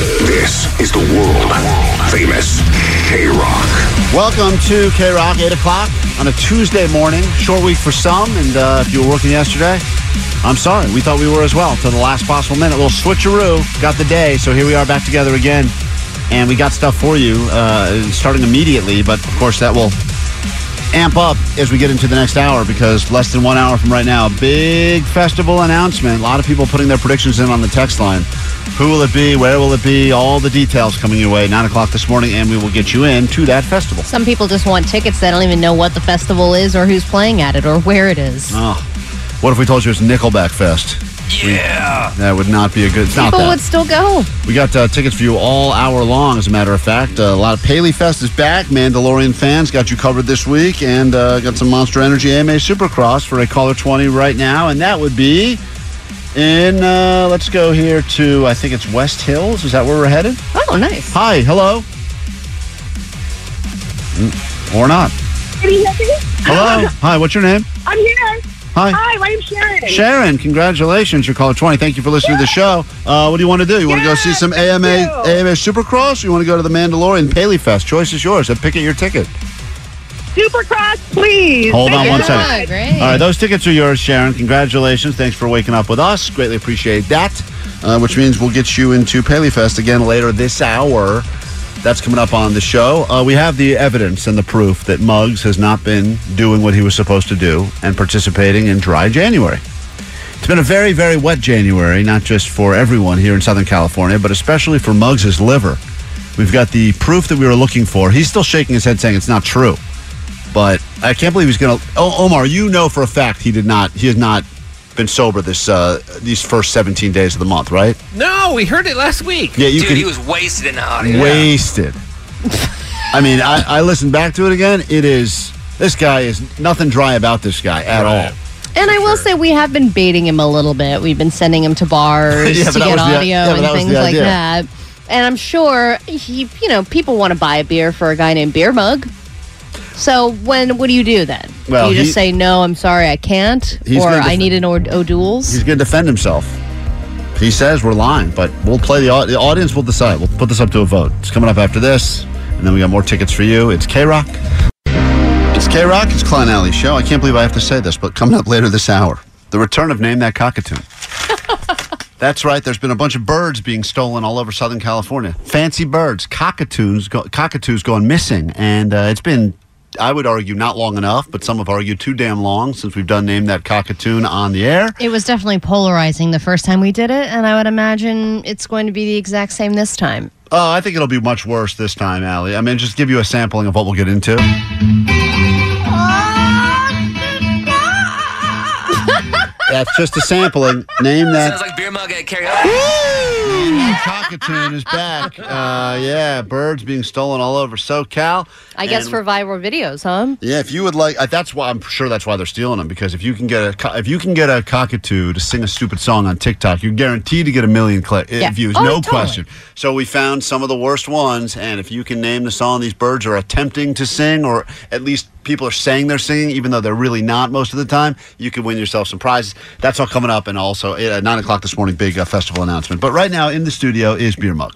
This is the world famous KROQ. Welcome to KROQ, 8 o'clock on a Tuesday morning. Short week for some, and uh, if you were working yesterday, I'm sorry. We thought we were as well till the last possible minute. A little switcheroo. Got the day, so here we are back together again. And we got stuff for you uh, starting immediately, but of course that will amp up as we get into the next hour because less than one hour from right now, big festival announcement. A lot of people putting their predictions in on the text line. Who will it be? Where will it be? All the details coming your way. Nine o'clock this morning, and we will get you in to that festival. Some people just want tickets. They don't even know what the festival is or who's playing at it or where it is. Oh, what if we told you it's Nickelback Fest? Yeah. That would not be a good. It's not People that. would still go. We got uh, tickets for you all hour long, as a matter of fact. Uh, a lot of Paley Fest is back. Mandalorian fans got you covered this week, and uh, got some Monster Energy AMA Supercross for a caller 20 right now, and that would be in, uh, let's go here to, I think it's West Hills. Is that where we're headed? Oh, nice. Hi, hello. Mm, Or not. Can you? Hello. Hi, what's your name? I'm here. Hi. Hi, my name's Sharon. Sharon, congratulations. You're caller 20. Thank you for listening to the show. Uh, what do you want to do? You want to go see some AMA. AMA Supercross or you want to go to the Mandalorian Paley Fest? Choice is yours. And pick at your ticket. Supercross, please. Hold Thank on you one so second. much. great. All right, those tickets are yours, Sharon. Congratulations. Thanks for waking up with us. Greatly appreciate that. Uh, which means we'll get you into Paley Fest again later this hour. That's coming up on the show. Uh, we have the evidence and the proof that Muggs has not been doing what he was supposed to do and participating in dry January. It's been a very, very wet January, not just for everyone here in Southern California, but especially for Muggs' liver. We've got the proof that we were looking for. He's still shaking his head saying it's not true. But I can't believe he's going to. Oh, Omar, you know for a fact he did not. He has not been sober this uh, these first 17 days of the month, right? No, we heard it last week. Yeah, you Dude, can he was wasted in the audio. wasted. I mean, I, I listened back to it again. It is this guy is nothing dry about this guy at Right. all. And I will say we have been baiting him a little bit. We've been sending him to bars Yeah, but to that get was the- audio yeah, but and was things the like idea. that. And I'm sure he, you know, people want to buy a beer for a guy named Beer Mug. So when, what do you do then? Well, do you just he- say no? I'm sorry, I can't, or I need an O'D- O'Doul's. He's going to defend himself. He says we're lying, but we'll play the, the audience. will decide. We'll put this up to a vote. It's coming up after this, and then we got more tickets for you. It's KROQ. It's KROQ. It's Klein Ally Show. I can't believe I have to say this, but coming up later this hour, the return of Name That Cockatoo. That's right. There's been a bunch of birds being stolen all over Southern California. Fancy birds, cockatoos, go, cockatoos going missing, and uh, it's been. I would argue not long enough, but some have argued too damn long since we've done name that cockatoon on the air. It was definitely polarizing the first time we did it, and I would imagine it's going to be the exact same this time. Oh, I think it'll be much worse this time, Allie. I mean, just give you a sampling of what we'll get into. That's just a sampling. Name that. Sounds like beer mug at karaoke. Cockatoon is back. Uh, yeah, birds being stolen all over SoCal. I guess And- for viral videos, huh? Yeah, if you would like, uh, that's why I'm sure that's why they're stealing them. Because if you can get a co- if you can get a cockatoo to sing a stupid song on TikTok, you're guaranteed to get a million cli- uh, Yeah. views, Oh, no totally. question. So we found some of the worst ones, and if you can name the song these birds are attempting to sing, or at least people are saying they're singing, even though they're really not most of the time, you can win yourself some prizes. That's all coming up, and also at nine o'clock this morning, big uh, festival announcement. But right now in the studio is Beer Mug.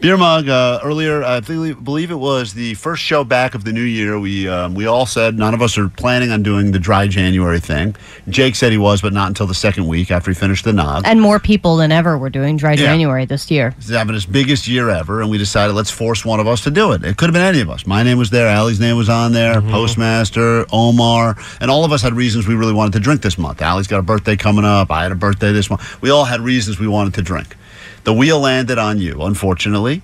Beer mug. Uh, earlier, I believe, believe it was the first show back of the new year. We um, we all said none of us are planning on doing the dry January thing. Jake said he was, but not until the second week after he finished the nog. And more people than ever were doing dry Yeah. January this year. He's having his biggest year ever, and we decided let's force one of us to do it. It could have been any of us. My name was there, Allie's name was on there, Postmaster, Omar, and all of us had reasons we really wanted to drink this month. Allie's got a birthday coming up. I had a birthday this month. We all had reasons we wanted to drink. The wheel landed on you, unfortunately,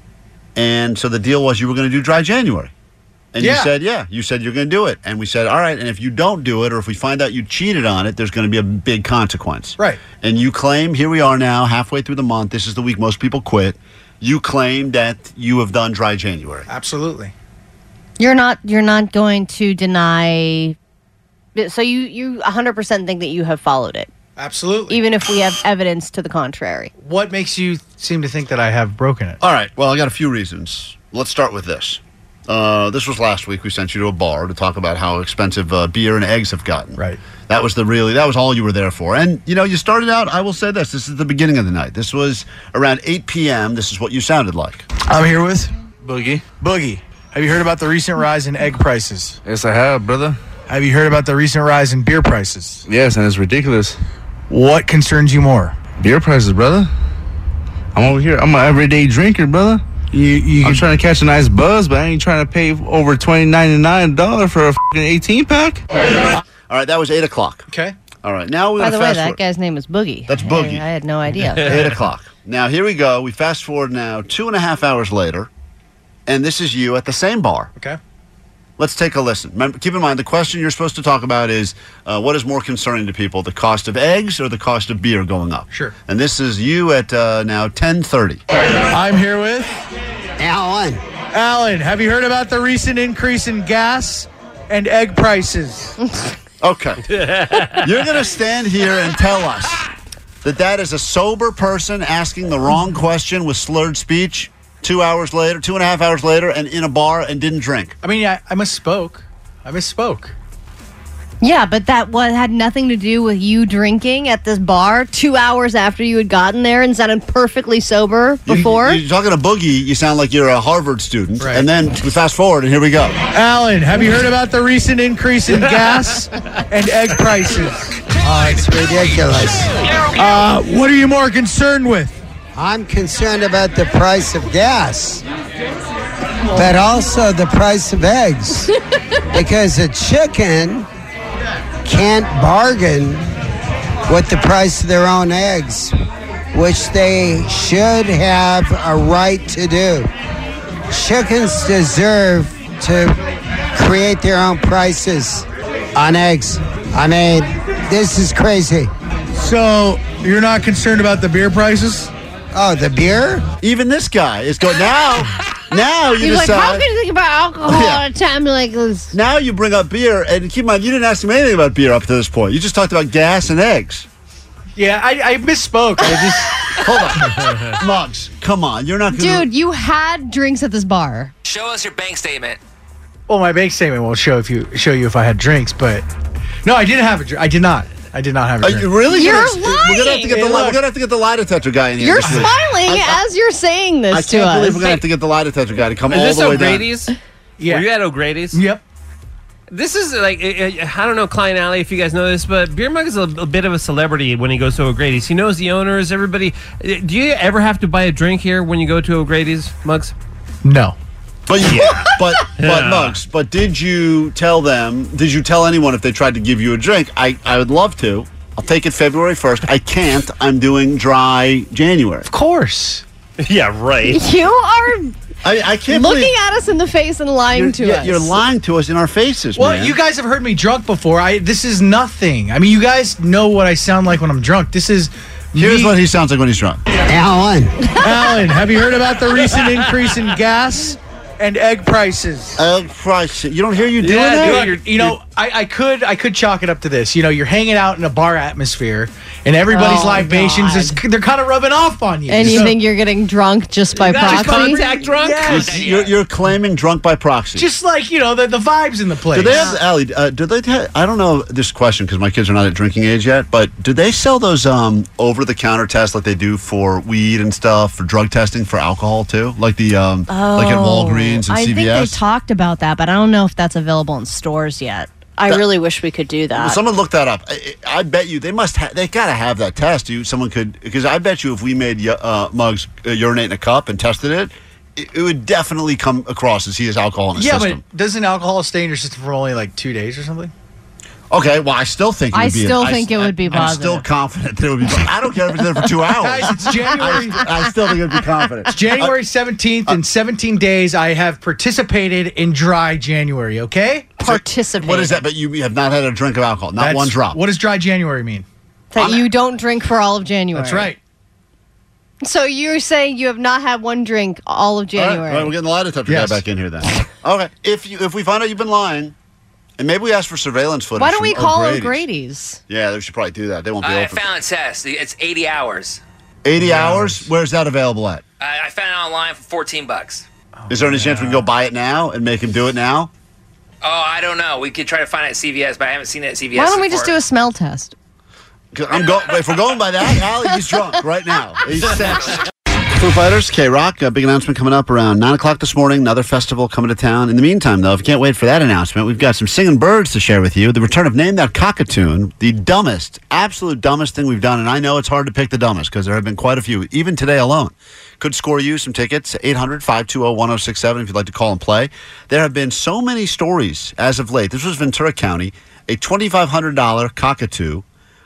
and so the deal was you were going to do dry January. And you said, yeah, you said you're going to do it. And we said, all right, and if you don't do it, or if we find out you cheated on it, there's going to be a big consequence. Right. And you claim, here we are now, halfway through the month. This is the week most people quit. You claim that you have done dry January. Absolutely. You're not you're not going to deny so you you 100% think that you have followed it Absolutely. even if we have evidence to the contrary. what makes you seem to think that I have broken it? All right. Well, I got a few reasons. Let's start with this. Uh, this was last week. We sent you to a bar to talk about how expensive uh, beer and eggs have gotten. Right. That was the really. That was all you were there for. And you know, you started out. I will say this. This is the beginning of the night. This was around 8 p.m. This is what you sounded like. I'm here with Boogie. Boogie. Have you heard about the recent rise in egg prices? Yes, I have, brother. Have you heard about the recent rise in beer prices? Yes, and it's ridiculous. What concerns you more? Beer prices, brother. I'm over here. I'm an everyday drinker, brother. You, you I'm trying to catch a nice buzz, but I ain't trying to pay over twenty ninety nine dollar for a fucking eighteen pack. All right. That was 8 o'clock. okay? All right. Now we're By the to way, fast that forward. guy's name is Boogie. That's I- Boogie. I, had no idea. 8 o'clock. Now, here we go. We fast forward now two and a half hours later, and this is you at the same bar. Okay. Let's take a listen. Remember, keep in mind, the question you're supposed to talk about is uh, what is more concerning to people, the cost of eggs or the cost of beer going up? Sure. And this is you at uh, now 1030. I'm here with Alan. Alan. Have you heard about the recent increase in gas and egg prices? Okay. you're going to stand here and tell us that that is a sober person asking the wrong question with slurred speech two hours later, two and a half hours later, and in a bar and didn't drink. I mean, I, I misspoke. I misspoke. Yeah, but that was, had nothing to do with you drinking at this bar two hours after you had gotten there and sounded perfectly sober before. You, are talking to Boogie, you sound like you're a Harvard student. Right. And then we fast forward, and here we go. Alan, have you heard about the recent increase in gas and egg prices? Oh, it's ridiculous. Uh, what are you more concerned with? I'm concerned about the price of gas, but also the price of eggs. because a chicken can't bargain with the price of their own eggs, which they should have a right to do. Chickens deserve to create their own prices on eggs. I mean, this is crazy. So you're not concerned about the beer prices? Oh, the beer? Even this guy is going, now, now you He's like, how can you think about alcohol Yeah. at a time like this? now you bring up beer, and keep in mind, you didn't ask him anything about beer up to this point. You just talked about gas and eggs. Yeah, I, I misspoke. I just Hold on. Mugs, come on. You're not going Dude, you had drinks at this bar. Show us your bank statement. well, my bank statement will show if you show you if I had drinks, but no, I didn't have a drink. I did not. I did not have a Are you really? You're gonna, We're gonna have to get the lying. we're gonna have to get the lie detector guy in here. You're this week. smiling I- I- as you're saying this I to can't believe us. we're gonna have to get the lie detector guy to come Is all this the way down. O'Grady's? yeah. Were you at O'Grady's? Yep. This is like I I- I don't know Klein Alley if you guys know this, but Beer Mug is a, a bit of a celebrity when he goes to O'Grady's. He knows the owners, everybody. Uh, Do you ever have to buy a drink here when you go to O'Grady's, Mugs? No. But yeah, but but Yeah. Mugs, but did you tell them? Did you tell anyone if they tried to give you a drink? I I would love to. I'll take it February first. I can't. I'm doing dry January. Of course. Yeah, right. You are I, I can't looking believe at us in the face and lying you're, to yeah, us. you're lying to us in our faces, Well, man. you guys have heard me drunk before. I this is nothing. I mean, you guys know what I sound like when I'm drunk. This is Here's me- what he sounds like when he's drunk. Alan. Alan, have you heard about the recent increase in gas and egg prices? Egg prices. you don't hear you doing Yeah, that? dude, you know, I, I could I could chalk it up to this. You know, you're hanging out in a bar atmosphere, and everybody's Oh, libations is they're kind of rubbing off on you. And you So- think you're getting drunk just by That's proxy? Contact drunk? Yes. You're, you're claiming drunk by proxy. just like you know the, the vibes in the place. do they have Allie? Uh, do they? Ha- I don't know this question because my kids are not at drinking age yet. But do they sell those um, over-the-counter tests like they do for weed and stuff for drug testing for alcohol too? Like the um, like at Walgreens and Oh, I CVS. think they talked about that, but I don't know if that's available in stores yet. I really wish we could do that. Well, someone look that up. I, I bet you they must. Ha- they gotta have that test. You, someone could because I bet you if we made uh, mugs uh, urinate in a cup and tested it, it, it would definitely come across as he has alcohol in his yeah, system. Yeah, but doesn't alcohol stay in your system for only like two days or something? Okay, well, I still think it I would be. still I- think it would be I'm still confident that it would be. I don't care if it's there for two hours. Guys, it's January. I, I still think it would be confident. It's January 17th, in 17 days, I have participated in dry January, okay? Participate. What is that? But you have not had a drink of alcohol, not That's- one drop. What does dry January mean? That you don't drink for all of January. That's right. So you're saying you have not had one drink all of All right, January? all right, we're getting a lie detector Yes. guy back in here then. Okay, if you if we find out you've been lying, and maybe we ask for surveillance footage. Why don't from we call O'Grady's. O'Grady's? Yeah, we should probably do that. They won't be I open. found a test. It's 80 hours. 80 hours? Where's that available at? I, I found it online for 14 bucks. Is there any chance we can go buy it now and make him do it now? Oh, I don't know. We could try to find it at CVS, but I haven't seen it at CVS. Why don't so we just far. do a smell test? 'Cause I'm go- if we're going by that, Allie, he's drunk right now. He's six. Foo Fighters, KROQ, a big announcement coming up around 9 o'clock this morning. Another festival coming to town. In the meantime, though, if you can't wait for that announcement, we've got some singing birds to share with you. The return of Name That Cockatoon, the dumbest, absolute dumbest thing we've done. And I know it's hard to pick the dumbest because there have been quite a few, even today alone. Could score you some tickets, 800 520 1067 if you'd like to call and play. There have been so many stories as of late. This was Ventura County, a $2,500 cockatoo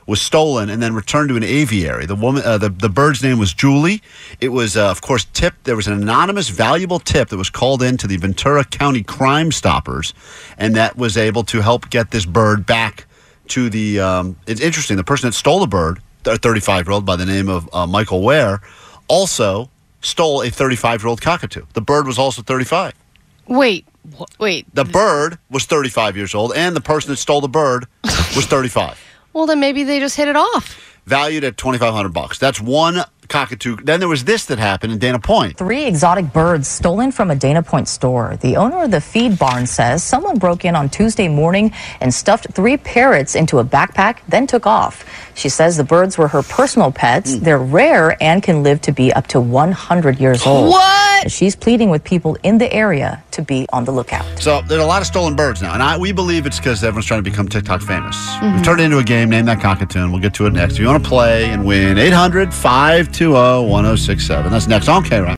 was stolen and then returned to an aviary. The woman, uh, the the bird's name was Julie. It was, uh, of course, tipped. There was an anonymous, valuable tip that was called in to the Ventura County Crime Stoppers, and that was able to help get this bird back to the. Um, it's interesting. The person that stole the bird, a 35 year old by the name of uh, Michael Ware, also stole a 35 year old cockatoo. The bird was also 35. Wait, wh- wait. The bird was 35 years old, and the person that stole the bird was 35 Well, then maybe they just hit it off. valued at 2500 bucks. That's one cockatoo. Then there was this that happened in Dana Point. Three exotic birds stolen from a Dana Point store. The owner of the feed barn says someone broke in on Tuesday morning and stuffed three parrots into a backpack, then took off. She says the birds were her personal pets. Hmm. They're rare and can live to be up to 100 years old. What? She's pleading with people in the area to be on the lookout. So there's a lot of stolen birds now, and I, we believe it's because everyone's trying to become TikTok famous. We've mm-hmm. turned it into a game. Name that cockatoo. and We'll get to it next. If you want to play and win, 800 520 1067. That's next on KROQ.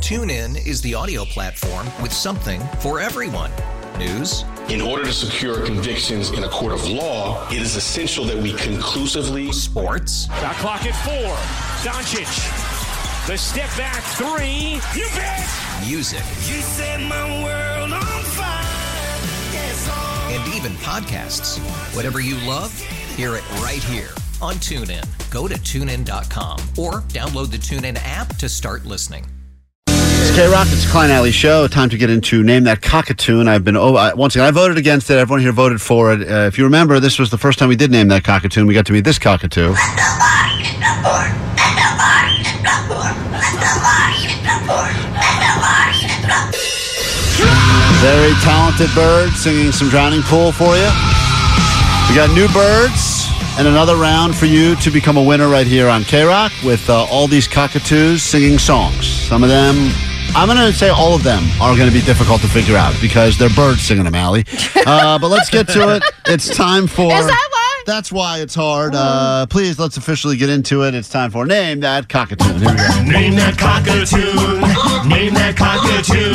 TuneIn is the audio platform with something for everyone. News, In order to secure convictions in a court of law, it is essential that we conclusively sports, Got clock at four. Doncic. The step back three. You bet. music, You set my world on fire. Yes, and even podcasts. Whatever you love, hear it right here on TuneIn. Go to tunein.com or download the TuneIn app to start listening. It's KROQ. It's Klein Ally Show. Time to get into Name That Cockatoo. And I've been, oh, I, once again, I voted against it. Everyone here voted for it. Uh, if you remember, this was the first time we did Name That Cockatoo. And we got to meet this cockatoo. Very talented bird singing some Drowning Pool for you. We got new birds and another round for you to become a winner right here on KROQ with uh, all these cockatoos singing songs. Some of them, I'm going to say all of them are going to be difficult to figure out because they're birds singing them, Allie. Uh, but let's get to it. It's time for. Is that why? That's why it's hard. Uh, please, let's officially get into it. It's time for Name That Cockatoo. Here we go. Name that cockatoo. Name that cockatoo.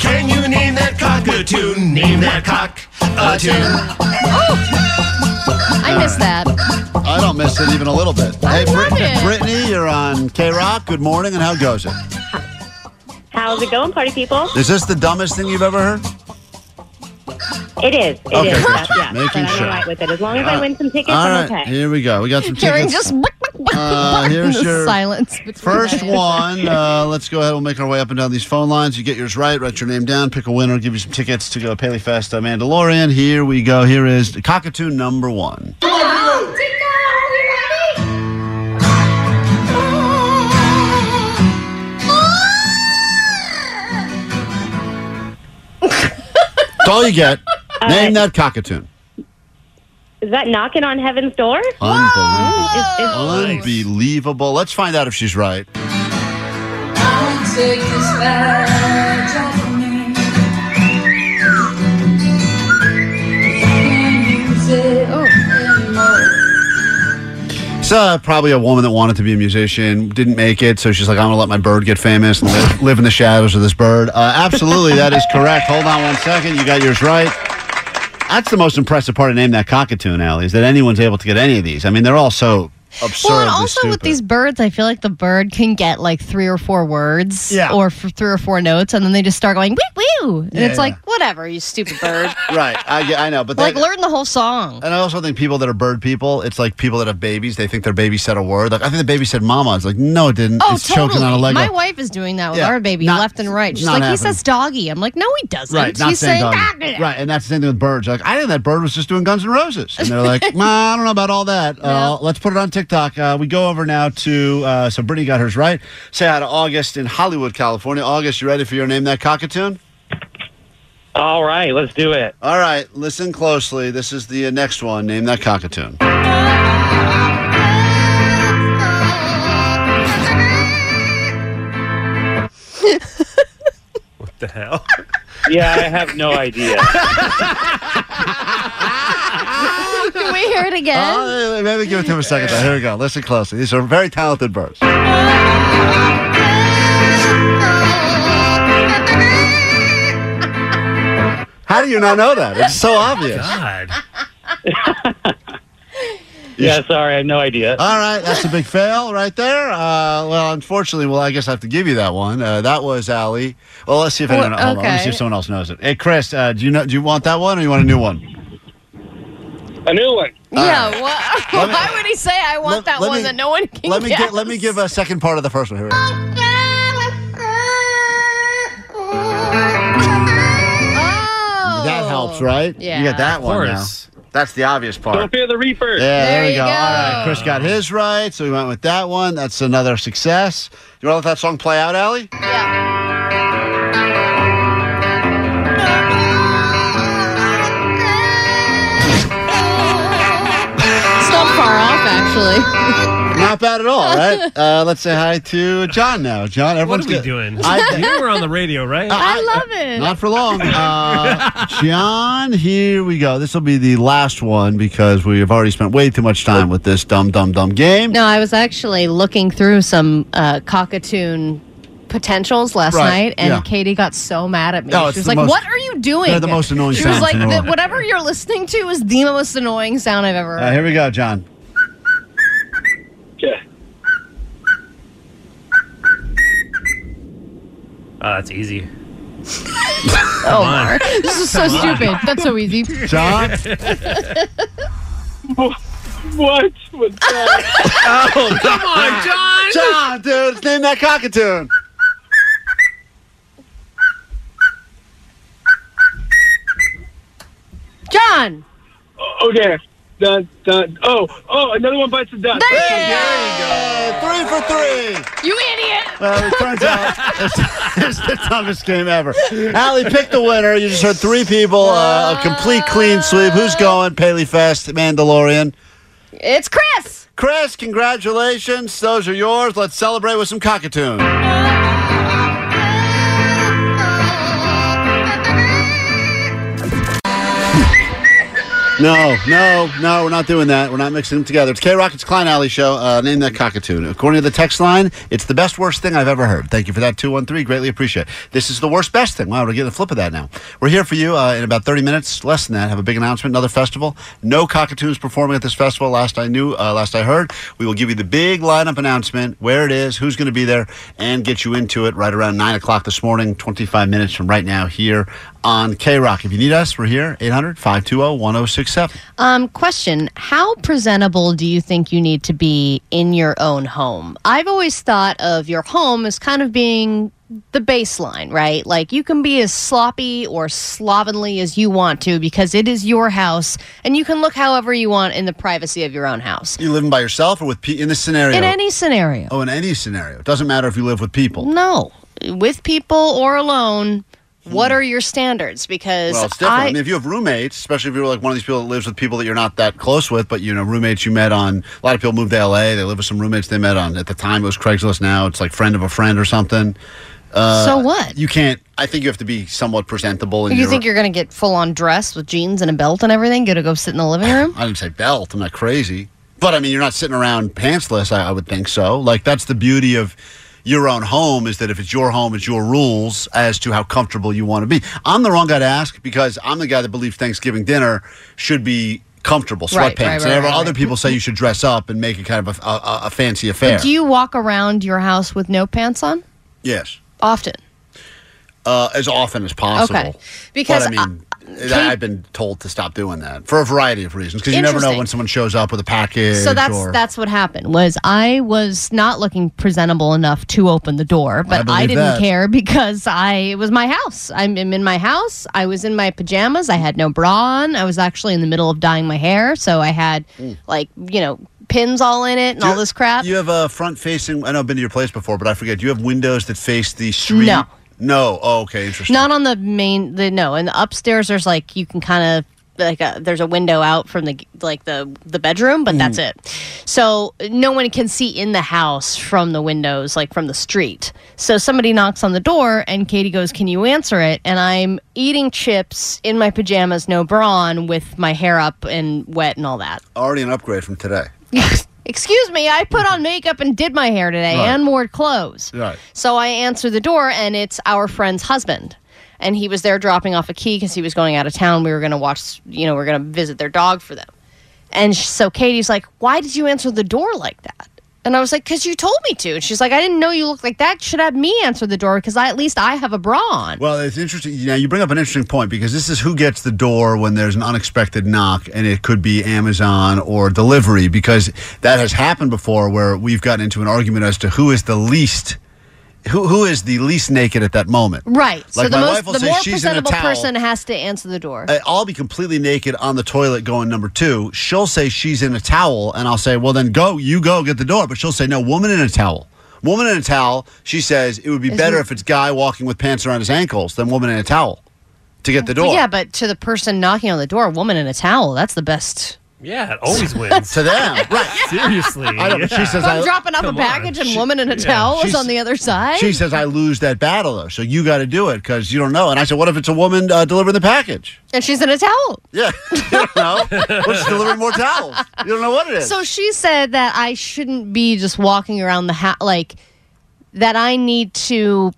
Can you name that cockatoo? Name that cockatoo. I missed that. I don't miss it even a little bit. I hey, love it. Brittany, you're on KROQ. Good morning, and how goes it? How's it going, party people? Is this the dumbest thing you've ever heard? It is. It is. Okay, That's, gotcha. yeah. Making but I'm sure. all right with it. As long as Uh, I win some tickets, All I'm right, okay. here we go. We got some Karen tickets. just. Uh, here's your silence First one. Uh, let's go ahead. We'll make our way up and down these phone lines. You get yours right. Write your name down. Pick a winner. Give you some tickets to go Paley Fest uh, Mandalorian. Here we go. Here is the cockatoo number one. That's all you get. Name that cockatoo. Is that knocking on heaven's door? Unbelievable. Unbelievable. Let's find out if she's right. It's uh, probably a woman that wanted to be a musician, didn't make it, so she's like, I'm going to let my bird get famous and live, live in the shadows of this bird. Uh, absolutely, that is correct. Hold on one second. You got yours right. That's the most impressive part of Name That Cockatoo, Allie, is that anyone's able to get any of these. I mean, they're all so absurdly Well, and also stupid. with these birds, I feel like the bird can get like three or four words, Yeah. or f- three or four notes, and then they just start going woo woo, and Yeah, it's yeah. like whatever, you stupid bird. right, I, I know, but like that- learn the whole song. And I also think people that are bird people, it's like people that have babies. They think their baby said a word. Like I think the baby said "mama." It's like no, it didn't. Oh, it's totally. choking on a Lego. My wife is doing that with our baby not- left and right. She's like, he says doggy. I'm like, no, he doesn't. Right, not He's saying saying. Right, and that's the same thing with birds. Like I think that bird was just doing Guns N' Roses, and they're like, "Ma, I don't know about all that. Uh, let's put it on TikTok. Uh, we go over now to uh, so Brittany got hers right. Say hi to August in Hollywood, California. August, you ready for your name that cockatoo? All right, let's do it. All right, listen closely. This is the uh, next one. Name that cockatoo. What the hell? Yeah, I have no idea. Can we hear it again? Uh, maybe give it to him a second. Though. Here we go. Listen closely. These are very talented birds. How do you not know that? It's so obvious. God. yeah, sorry, I have no idea. All right, that's a big fail right there. Uh, well, unfortunately, well, I guess I have to give you that one. Uh, that was Allie. Well, let's see if anyone. Well, hold on, let me see if someone else knows it. Hey, Chris, uh, do you know? Do you want that one, or you want a new one? A new one. yeah. What, why would he say I want that let one me- that no one can Let me guess? get. Let me give a second part of the first one. Here. Helps, oh, right? Yeah. You get that Of one now. That's the obvious part. Don't fear the reaper. Yeah, there, There we you go. go. All right, Chris got his right, so we went with that one. That's another success. You want to let that song play out, Allie? Yeah. It's not far off, actually. Not bad at all, right? Uh, let's say hi to John now. John, What everyone's are we good. doing? I- you were on the radio, right? I love it. Not for long. Uh, John, here we go. This will be the last one because we have already spent way too much time with this dumb, dumb, dumb game. No, I was actually looking through some uh, cockatoon potentials last Right, night, and yeah. Katie got so mad at me. No, she was like, most- "What are you doing?" they're the most annoying She was like, the "Whatever you're listening to is the most annoying sound I've ever Uh, heard." here we go, John. Yeah. Oh, that's easy. oh, Mark. this is so on. stupid. That's so easy. John? What was that? Oh, come on, John. John, dude, it's named that cockatoo. John. okay. Dun, dun. Oh, oh, another one bites the dust. There There you go. Three for three. You idiot. Well, it turns out it's, it's the toughest game ever. Allie, pick the winner. You just heard three people, uh, a complete clean sweep. Who's going? Paley Fest, Mandalorian. It's Chris. Chris, congratulations. Those are yours. Let's celebrate with some cockatoon. No, no, no, we're not doing that. We're not mixing them together. It's K Rocket's Klein Alley Show. Uh, name that cockatoo. According to the text line, it's the best worst thing I've ever heard. Thank you for that, 213. Greatly appreciate it. This is the worst best thing. Wow, we're getting a flip of that now. We're here for you uh, in about 30 minutes, less than that. Have a big announcement, another festival. No cockatoons performing at this festival, last I knew, uh, last I heard. We will give you the big lineup announcement, where it is, who's going to be there, and get you into it right around 9 o'clock this morning, 25 minutes from right now here on KROQ. If you need us, we're here, 800 520 1067. Um, question: How presentable do you think you need to be in your own home? I've always thought of your home as kind of being the baseline, right? Like you can be as sloppy or slovenly as you want to because it is your house, and you can look however you want in the privacy of your own house. You living by yourself or with people in this scenario? In any scenario. Oh, in any scenario. It doesn't matter if you live with people. No, with people or alone. What are your standards? Because Well, it's different. I, I, mean, if you have roommates, especially if you're like one of these people that lives with people that you're not that close with, but you know, roommates you met on. A lot of people move to LA. They live with some roommates they met on. At the time, it was Craigslist. Now it's like friend of a friend or something. Uh, So what? You can't. I think you have to be somewhat presentable. In you your, think you're going to get full on dressed with jeans and a belt and everything? Going to go sit in the living room? I didn't say belt. I'm not crazy. But I mean, you're not sitting around pantsless. I, I would think so. Like that's the beauty of your own home is that if it's your home, it's your rules as to how comfortable you want to be. I'm the wrong guy to ask because I'm the guy that believes Thanksgiving dinner should be comfortable, sweatpants. Right, right, right, and other people say you should dress up and make it kind of a, a, a fancy affair. Do you walk around your house with no pants on? yes, Often. uh, as often as possible. Okay. Because but I mean. Kate- I've been told to stop doing that for a variety of reasons because you never know when someone shows up with a package. So that's or, that's what happened. Was I was not looking presentable enough to open the door, but I, believe didn't that. care because I it was my house. I'm, I'm in my house. I was in my pajamas. I had no bra on. I was actually in the middle of dyeing my hair, so I had hmm. like you know pins all in it and all this crap. You have a front facing. I know I've been to your place before, but I forget. Do you have windows that face the street? No. No. Oh, okay. Interesting. Not on the main. The no, and the upstairs. There's like you can kind of like a, there's a window out from the like the the bedroom, but that's hmm. it. So no one can see in the house from the windows, like from the street. So somebody knocks on the door, and Katie goes, "Can you answer it?" And I'm eating chips in my pajamas, no bra on, with my hair up and wet and all that. Already an upgrade from today. Excuse me, I put on makeup and did my hair today Right. and wore clothes. Right. So I answer the door, and it's our friend's husband. And he was there dropping off a key because he was going out of town. We were going to watch, you know, we are going to visit their dog for them. And so Katie's like, Why did you answer the door like that? And I was like, Because you told me to. And she's like, I didn't know you looked like that. Should have me answer the door because I, at least I have a bra on. Well, it's interesting. Now you bring up an interesting point because this is who gets the door when there's an unexpected knock, and it could be Amazon or delivery because that has happened before where we've gotten into an argument as to who is the least. Who, who is the least naked at that moment? Right. so Like the my most, wife will the say more she's in a presentable towel. person has to answer the door. I- I'll be completely naked on the toilet going number two. She'll say she's in a towel, and I'll say, well, then go, you go get the door. But she'll say, no, woman in a towel. Woman in a towel, she says it would be Isn't- better if it's guy walking with pants around his ankles than woman in a towel to get the door. yeah, but to the person knocking on the door, a woman in a towel, that's the best. Yeah, it always wins. to them, right? Seriously. I know, but she says I'm I- dropping off a come on. package and She- woman in a yeah. towel is on the other side. She says I lose that battle though, so you got to do it because you don't know. And I said, what if it's a woman uh, delivering the package? and she's in a towel. Yeah, you don't know. We're just delivering more towels. You don't know what it is. So she said that I shouldn't be just walking around the house, like that I need to,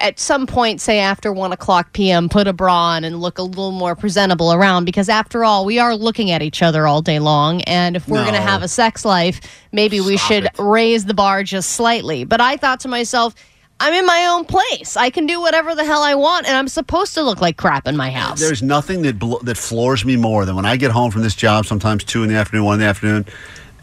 at some point, say after one o'clock p.m., put a bra on and look a little more presentable around because after all, we are looking at each other all day long. And if we're going to have a sex life, maybe we should it. raise the bar just slightly. But I thought to myself, I'm in my own place. I can do whatever the hell I want, and I'm supposed to look like crap in my house. There's nothing that blo- that floors me more than when I get home from this job, sometimes two in the afternoon, one in the afternoon,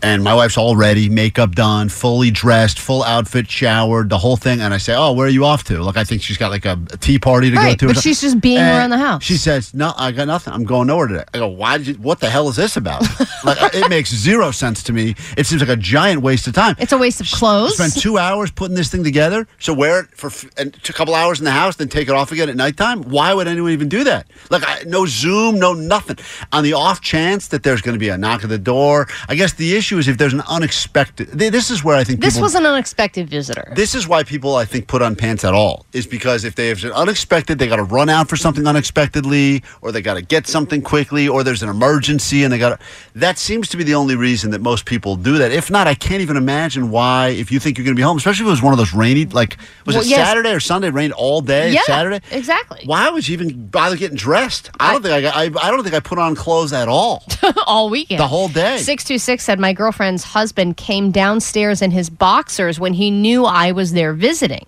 and my wife's all ready, makeup done, fully dressed, full outfit, showered, the whole thing, and I say, "Oh, where are you off to?" Like I think she's got like a, a tea party to Right, go to. but she's just being And around the house. She says, "No, I got nothing. I'm going nowhere today." I go, "Why did you? What the hell is this about?" like it makes zero sense to me. It seems like a giant waste of time. it's a waste of clothes. Spend two hours putting this thing together. So wear it for f- a couple hours in the house, then take it off again at nighttime. Why would anyone even do that? Like I, no Zoom, no nothing. On the off chance that there's going to be a knock at the door, I guess the issue is if there's an unexpected. This is where I think This was an unexpected visitor. This is why people, I think, put on pants at all. Is because if they have an unexpected, they got to run out for something unexpectedly, or they got to get something quickly, or there's an emergency, and they got. That seems to be the only reason that most people do that. If not, I can't even imagine why. If you think you're going to be home, especially if it was one of those rainy, like was Well, it yes. Saturday or Sunday? Rained all day. yeah, Saturday. exactly. Why would you even bother getting dressed? I don't think I, got, I. I don't think I put on clothes at all. all weekend. The whole day. 626 said my girlfriend's husband came downstairs in his boxers when he knew I was there visiting.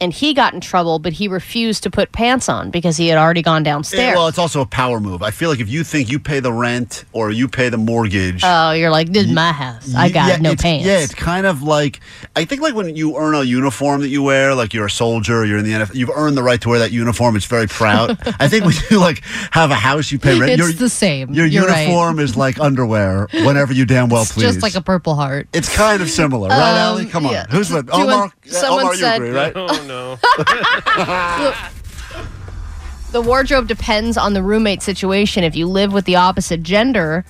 And he got in trouble, but he refused to put pants on because he had already gone Yeah, downstairs. well, it's also a power move. I feel like if you think you pay the rent or you pay the mortgage, Oh, you're like, this is my house. I got yeah, no pants. Yeah, it's kind of like I think like when you earn a uniform that you wear, like you're a soldier, you're in the NFL, you've earned the right to wear that uniform. It's very proud. I think when you like have a house, you pay rent. It's your, the same. Your You're right. uniform is like underwear whenever you damn well It's please. just like a Purple Heart. it's kind of similar, right, Um, Allie? Come on, yeah. who's with Do Omar? someone Omar, you said- agree, right? No. the wardrobe depends on the roommate situation. If you live with the opposite gender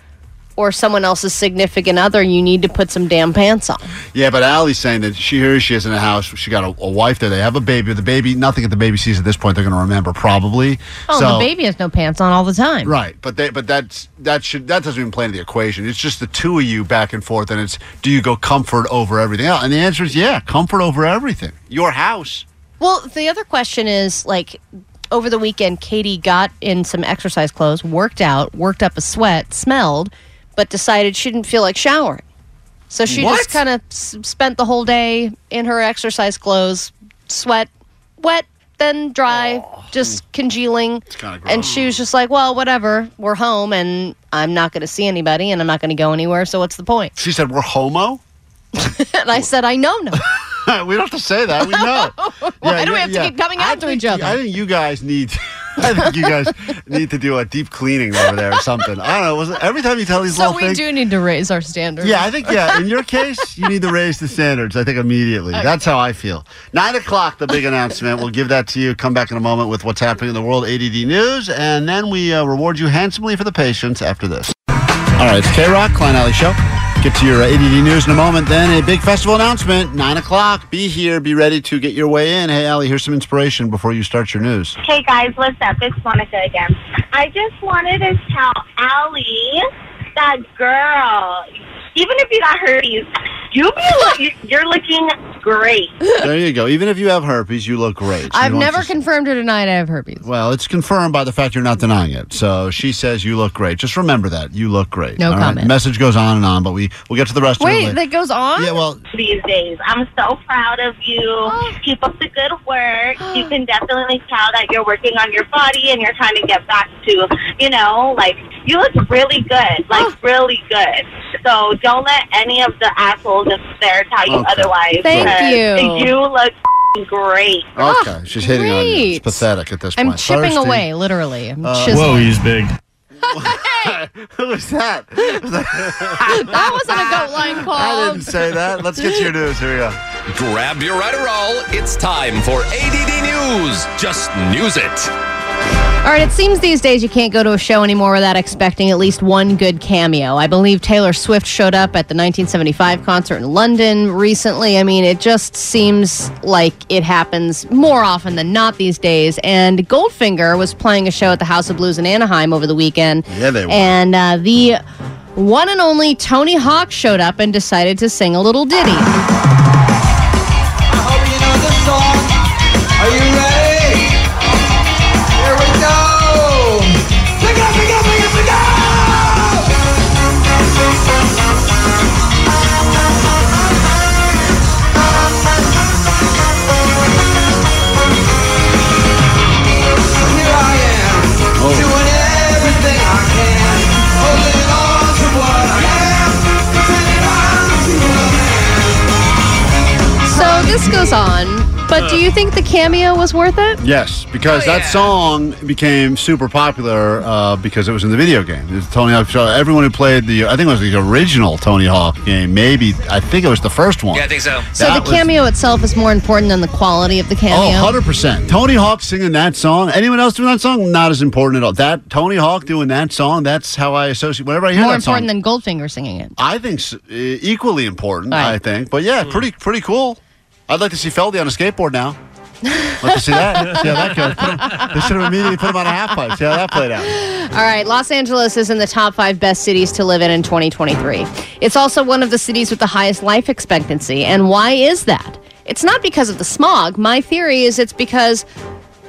or someone else's significant other, you need to put some damn pants on. Yeah, but Allie's saying that she here she is in a house. She got a, a wife there. They have a baby. The baby, nothing that the baby sees at this point, they're going to remember probably. Oh, so, the baby has no pants on all the time. Right, but they, but that's that should that doesn't even play into the equation. It's just the two of you back and forth, and it's do you go comfort over everything else? And the answer is yeah, comfort over everything. Your house. Well, the other question is like over the weekend, Katie got in some exercise clothes, worked out, worked up a sweat, smelled, but decided she didn't feel like showering. So she What? just kind of s- spent the whole day in her exercise clothes, sweat, wet, then dry, oh. just congealing. And she was just like, well, whatever. We're home and I'm not going to see anybody and I'm not going to go anywhere. So what's the point? She said we're homo. and I said, I know no. we don't have to say that. We know. Why Yeah, do we yeah, have to keep coming out to each other? I think you guys need. I think you guys need to do a deep cleaning over there or something. I don't know. Was it, every time you tell these So little we things, do need to raise our standards. Yeah, I think yeah. In your case, you need to raise the standards. I think immediately. That's how I feel. Nine o'clock, the big announcement. We'll give that to you. Come back in a moment with what's happening in the world ADD news, and then we uh, reward you handsomely for the patience after this. All right, it's KROQ Klein Ally Show. Get to your uh, ADD news in a moment. Then a big festival announcement. Nine o'clock. Be here. Be ready to get your way in. Hey, Allie, here's some inspiration before you start your news. Hey guys, what's up? It's Monica again. I just wanted to tell Allie that girl, even if you got herpes, you be you're looking great. There you go. Even if you have herpes, you look great. She I've wants never to- confirmed or denied I have herpes. Well, it's confirmed by the fact you're not denying it. So she says you look great. Just remember that you look great. No all right? comment. Message goes on and on, but we we'll get to the rest of it. Wait, later. that goes on? Yeah, well, These days, I'm so proud of you. Oh. Keep up the good work. You can definitely tell that you're working on your body and you're trying to get back to, you know, like you look really good, like really good. So don't let any of the assholes up there tell you Okay. otherwise. Thank you. You look great. okay. She's hitting on you. It's pathetic at this I'm point. chipping Thirsty. away, literally. I'm Uh, whoa, he's big. Who was that? that wasn't a goat line call. I didn't say that. Let's get to your news. Here we go. Grab your right roll. It's time for ADD News. Just news it. All right, it seems these days you can't go to a show anymore without expecting at least one good cameo. I believe Taylor Swift showed up at the 1975 concert in London recently. I mean, it just seems like it happens more often than not these days. And Goldfinger was playing a show at the House of Blues in Anaheim over the weekend. Yeah, they were. And uh, the one and only Tony Hawk showed up and decided to sing a little ditty. Pretending I'm to a man. So this goes on, but do you think the cameo was worth it? Yes, because Oh, that song became super popular uh, because it was in the video game. It's Tony Hawk. So everyone who played the, I think it was the original Tony Hawk game. Maybe I think it was the first one. Yeah, I think so. So That the was- cameo itself is more important than the quality of the Oh, cameo. 100%. Tony Hawk singing that song. Anyone else doing that song? Not as important at all. That Tony Hawk doing that song, that's how I associate whenever I hear more that song. important than Goldfinger singing it. I think s- e- equally important, Right. I think. But yeah, pretty pretty cool. I'd like to see Feldy on a skateboard now. like to see that. see how that goes. Put him, they should have immediately put him on a half pipe. See how that played out. All right, Los Angeles is in the top five best cities to live in in 2023. It's also one of the cities with the highest life expectancy. And why is that? It's not because of the smog. My theory is it's because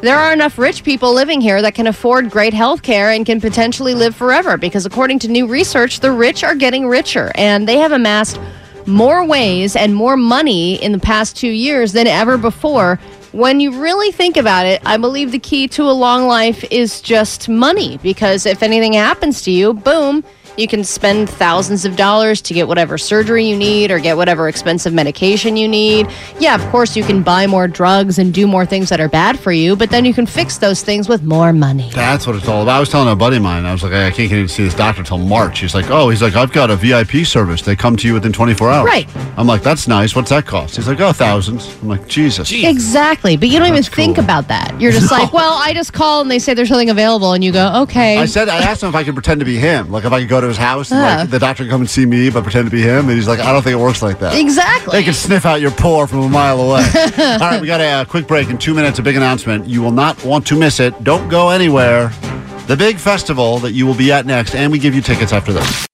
there are enough rich people living here that can afford great health care and can potentially live forever. Because according to new research, the rich are getting richer and they have amassed more ways and more money in the past two years than ever before. When you really think about it, I believe the key to a long life is just money because if anything happens to you, boom, you can spend thousands of dollars to get whatever surgery you need or get whatever expensive medication you need. Yeah, of course, you can buy more drugs and do more things that are bad for you, but then you can fix those things with more money. That's what it's all about. I was telling a buddy of mine, I was like, I can't get in to see this doctor until March. He's like, oh, he's like, I've got a VIP service. They come to you within 24 hours. Right. I'm like, that's nice. What's that cost? He's like, oh, thousands. I'm like, Jesus. Exactly, but you don't even That's think about that. You're just No. like, well, I just call and they say there's something available, and you go, okay. I said, I asked him if I could pretend to be him. Like, if I could go to his house and like, the doctor come and see me, but pretend to be him. And he's like, I don't think it works like that. Exactly. They can sniff out your pore from a mile away. All right, we got a uh, quick break in two minutes, a big announcement. You will not want to miss it. Don't go anywhere. The big festival that you will be at next, and we give you tickets after this.